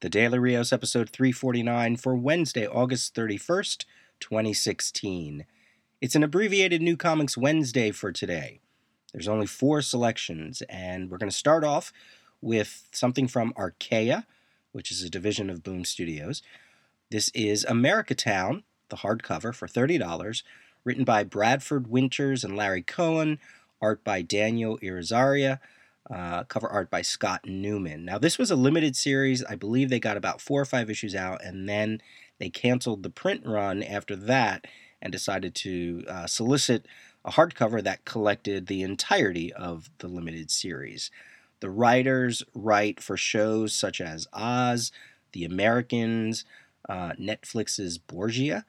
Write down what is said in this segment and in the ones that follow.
The Daily Rios episode 349 for Wednesday, August 31st, 2016. It's an abbreviated New Comics Wednesday for today. There's only four selections, and we're going to start off with something from Archaia, which is a division of Boom Studios. This is America Town, the hardcover for $30, written by Bradford Winters and Larry Cohen, art by Daniel Irizaria, uh, cover art by Scott Newman. Now, this was a limited series. I believe they got about four or five issues out, and then they canceled the print run after that and decided to uh, solicit a hardcover that collected the entirety of the limited series. The writers write for shows such as Oz, The Americans, uh, Netflix's Borgia,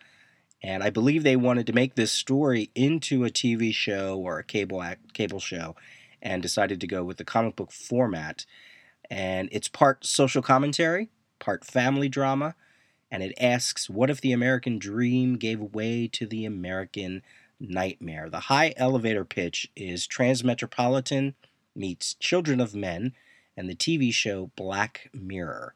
and I believe they wanted to make this story into a TV show or a cable act, cable show, and decided to go with the comic book format. And it's part social commentary, part family drama, and it asks, "What if the American dream gave way to the American nightmare?" The high elevator pitch is Transmetropolitan meets Children of Men, and the TV show Black Mirror.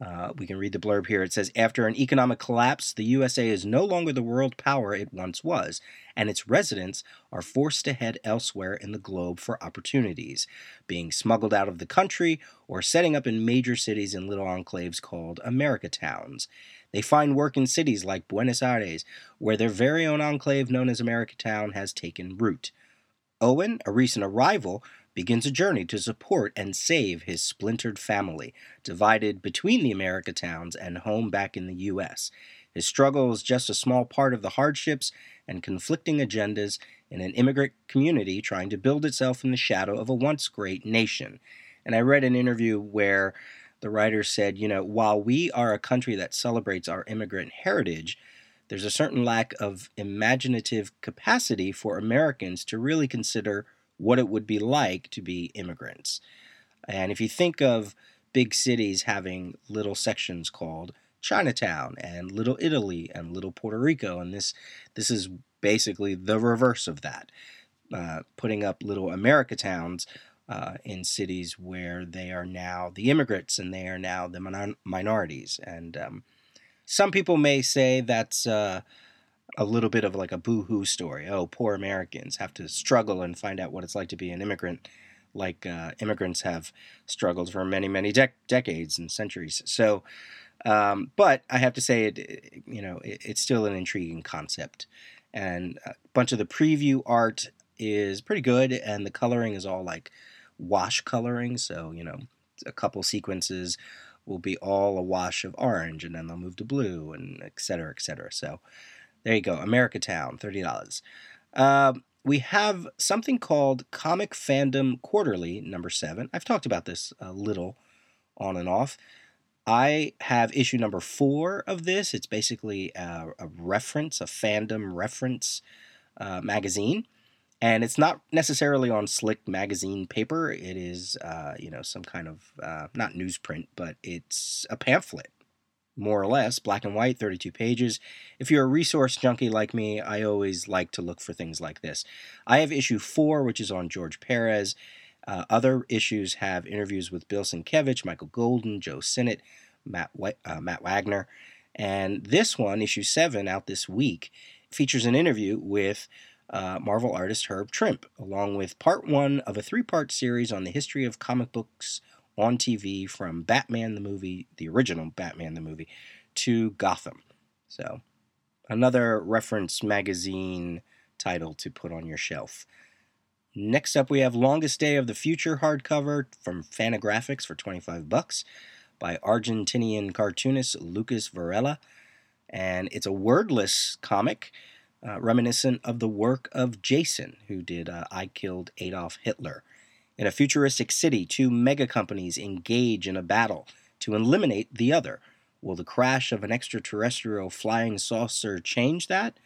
Uh, we can read the blurb here. It says After an economic collapse, the USA is no longer the world power it once was, and its residents are forced to head elsewhere in the globe for opportunities, being smuggled out of the country or setting up in major cities in little enclaves called America Towns. They find work in cities like Buenos Aires, where their very own enclave known as America Town has taken root. Owen, a recent arrival, begins a journey to support and save his splintered family, divided between the America towns and home back in the U.S. His struggle is just a small part of the hardships and conflicting agendas in an immigrant community trying to build itself in the shadow of a once great nation. And I read an interview where the writer said, you know, while we are a country that celebrates our immigrant heritage, there's a certain lack of imaginative capacity for Americans to really consider what it would be like to be immigrants. And if you think of big cities having little sections called Chinatown and Little Italy and Little Puerto Rico, and this this is basically the reverse of that, uh, putting up little America towns uh, in cities where they are now the immigrants and they are now the min- minorities. And um, some people may say that's uh, a little bit of like a boo-hoo story. Oh, poor Americans have to struggle and find out what it's like to be an immigrant, like uh, immigrants have struggled for many, many dec- decades and centuries. So, um, but I have to say, it you know, it, it's still an intriguing concept, and a bunch of the preview art is pretty good, and the coloring is all like wash coloring. So you know, a couple sequences will be all a wash of orange, and then they'll move to blue, and et cetera, et cetera. So there you go, America Town, $30. Uh, we have something called Comic Fandom Quarterly, number seven. I've talked about this a little on and off. I have issue number four of this. It's basically a, a reference, a fandom reference uh, magazine. And it's not necessarily on slick magazine paper. It is, uh, you know, some kind of, uh, not newsprint, but it's a pamphlet more or less, black and white, 32 pages. If you're a resource junkie like me, I always like to look for things like this. I have issue four, which is on George Perez. Uh, other issues have interviews with Bill Sienkiewicz, Michael Golden, Joe Sinnott, Matt, uh, Matt Wagner. And this one, issue seven, out this week, features an interview with uh, Marvel artist Herb Trimpe, along with part one of a three part series on the history of comic books on TV from Batman the movie, the original Batman the movie, to Gotham. So, another reference magazine title to put on your shelf. Next up, we have Longest Day of the Future hardcover from Fantagraphics for 25 bucks by Argentinian cartoonist Lucas Varela. And it's a wordless comic uh, reminiscent of the work of Jason, who did uh, I Killed Adolf Hitler. In a futuristic city, two mega companies engage in a battle to eliminate the other. Will the crash of an extraterrestrial flying saucer change that?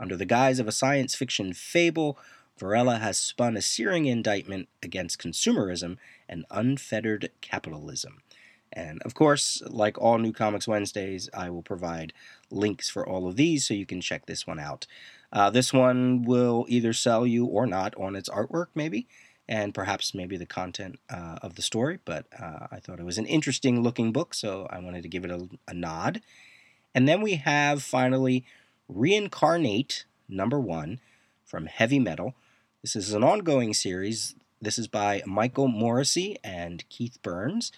Under the guise of a science fiction fable, Varela has spun a searing indictment against consumerism and unfettered capitalism. And of course, like all New Comics Wednesdays, I will provide links for all of these so you can check this one out. Uh, this one will either sell you or not on its artwork, maybe and perhaps maybe the content uh, of the story, but uh, I thought it was an interesting looking book, so I wanted to give it a, a nod. And then we have finally Reincarnate, number one, from Heavy Metal. This is an ongoing series. This is by Michael Moreci and Keith Burns.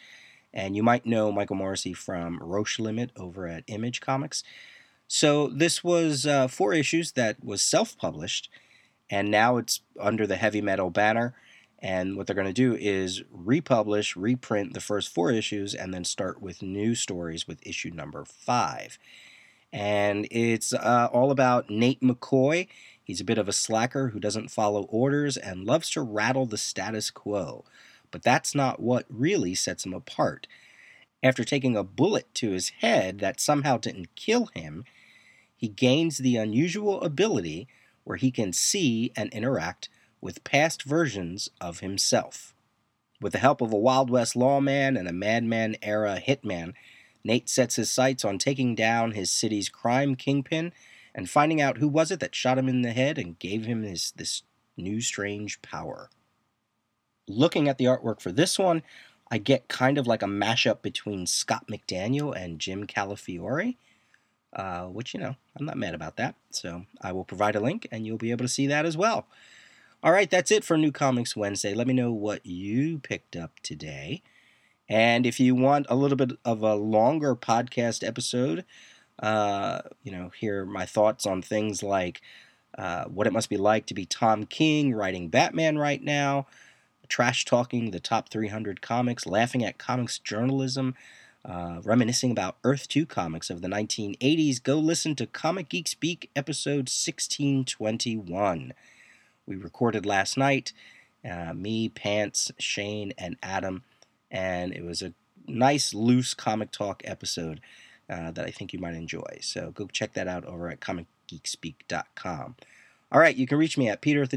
And you might know Michael Moreci from Roche Limit over at Image Comics. So this was uh, four issues that was self-published, and now it's under the heavy metal banner. And what they're going to do is republish, reprint the first four issues, and then start with new stories with issue number five. And it's uh, all about Nate McCoy. He's a bit of a slacker who doesn't follow orders and loves to rattle the status quo. But that's not what really sets him apart. After taking a bullet to his head that somehow didn't kill him, he gains the unusual ability where he can see and interact with past versions of himself. With the help of a Wild West lawman and a Mad Men era hitman, Nate sets his sights on taking down his city's crime kingpin and finding out who was it that shot him in the head and gave him his, this new strange power. Looking at the artwork for this one, I get kind of like a mashup between Scott McDaniel and Jim Calafiore, uh, which, you know, I'm not mad about that. So I will provide a link and you'll be able to see that as well. All right, that's it for New Comics Wednesday. Let me know what you picked up today. And if you want a little bit of a longer podcast episode, uh, you know, hear my thoughts on things like uh, what it must be like to be Tom King writing Batman right now, trash talking the top 300 comics, laughing at comics journalism, uh, reminiscing about Earth 2 comics of the 1980s, go listen to Comic Geek Speak episode 1621. We recorded last night, uh, me, Pants, Shane, and Adam, and it was a nice, loose comic talk episode uh, that I think you might enjoy. So go check that out over at comicgeekspeak.com. All right, you can reach me at peter at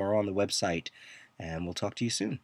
or on the website, and we'll talk to you soon.